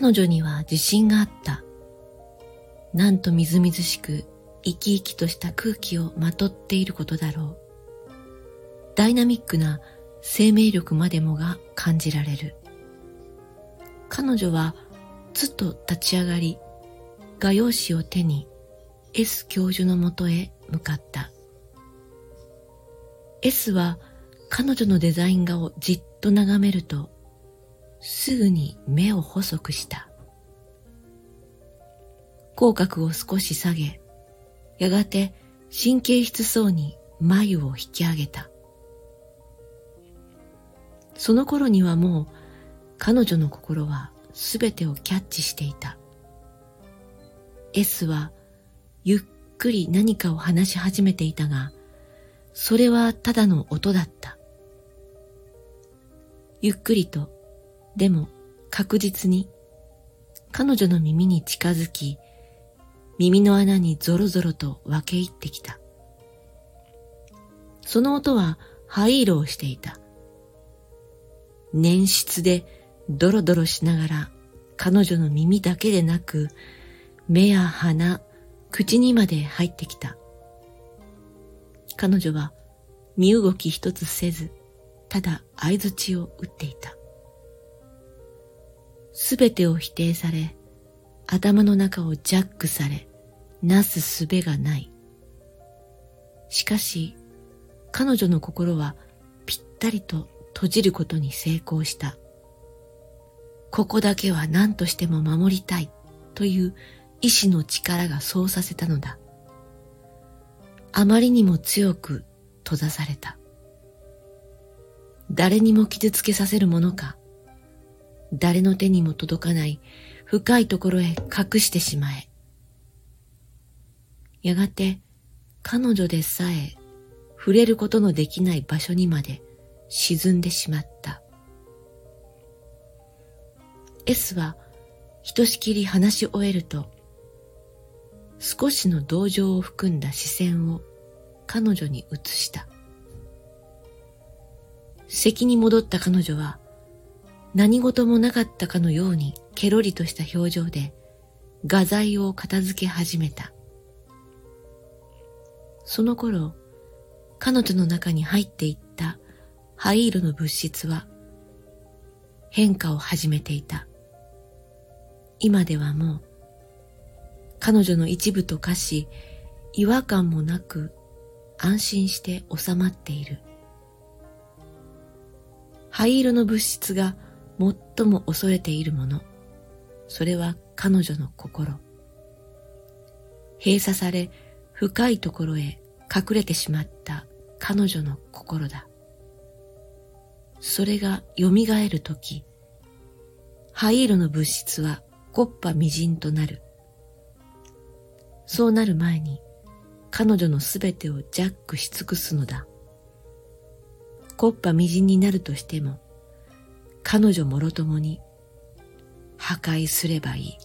彼女には自信があった。なんとみずみずしく生き生きとした空気をまとっていることだろう。ダイナミックな生命力までもが感じられる。彼女はつと立ち上がり、画用紙を手に S 教授のもとへ向かった。S は彼女のデザイン画をじっと眺めると、すぐに目を細くした。口角を少し下げ、やがて神経質そうに眉を引き上げた。その頃にはもう彼女の心はすべてをキャッチしていた。S はゆっくり何かを話し始めていたが、それはただの音だった。ゆっくりと、でも確実に、彼女の耳に近づき、耳の穴にゾロゾロと分け入ってきた。その音は灰色をしていた。粘質でドロドロしながら彼女の耳だけでなく目や鼻、口にまで入ってきた。彼女は身動き一つせず、ただ相づちを打っていた。すべてを否定され、頭の中をジャックされ、なすすべがない。しかし、彼女の心はぴったりと閉じることに成功した。ここだけは何としても守りたいという意志の力がそうさせたのだ。あまりにも強く閉ざされた。誰にも傷つけさせるものか、誰の手にも届かない深いところへ隠してしまえ。やがて彼女でさえ触れることのできない場所にまで沈んでしまった。S はひとしきり話し終えると少しの同情を含んだ視線を彼女に移した。席に戻った彼女は何事もなかったかのようにケロリとした表情で画材を片付け始めた。その頃、彼女の中に入っていった灰色の物質は変化を始めていた。今ではもう彼女の一部と化し、違和感もなく安心して収まっている。灰色の物質が最も恐れているもの、それは彼女の心。閉鎖され深いところへ隠れてしまった彼女の心だ。それが蘇るとき、灰色の物質は木っ端みじんとなる。そうなる前に彼女のすべてをジャックし尽くすのだ。木っ端みじんになるとしても彼女もろともに破壊すればいい。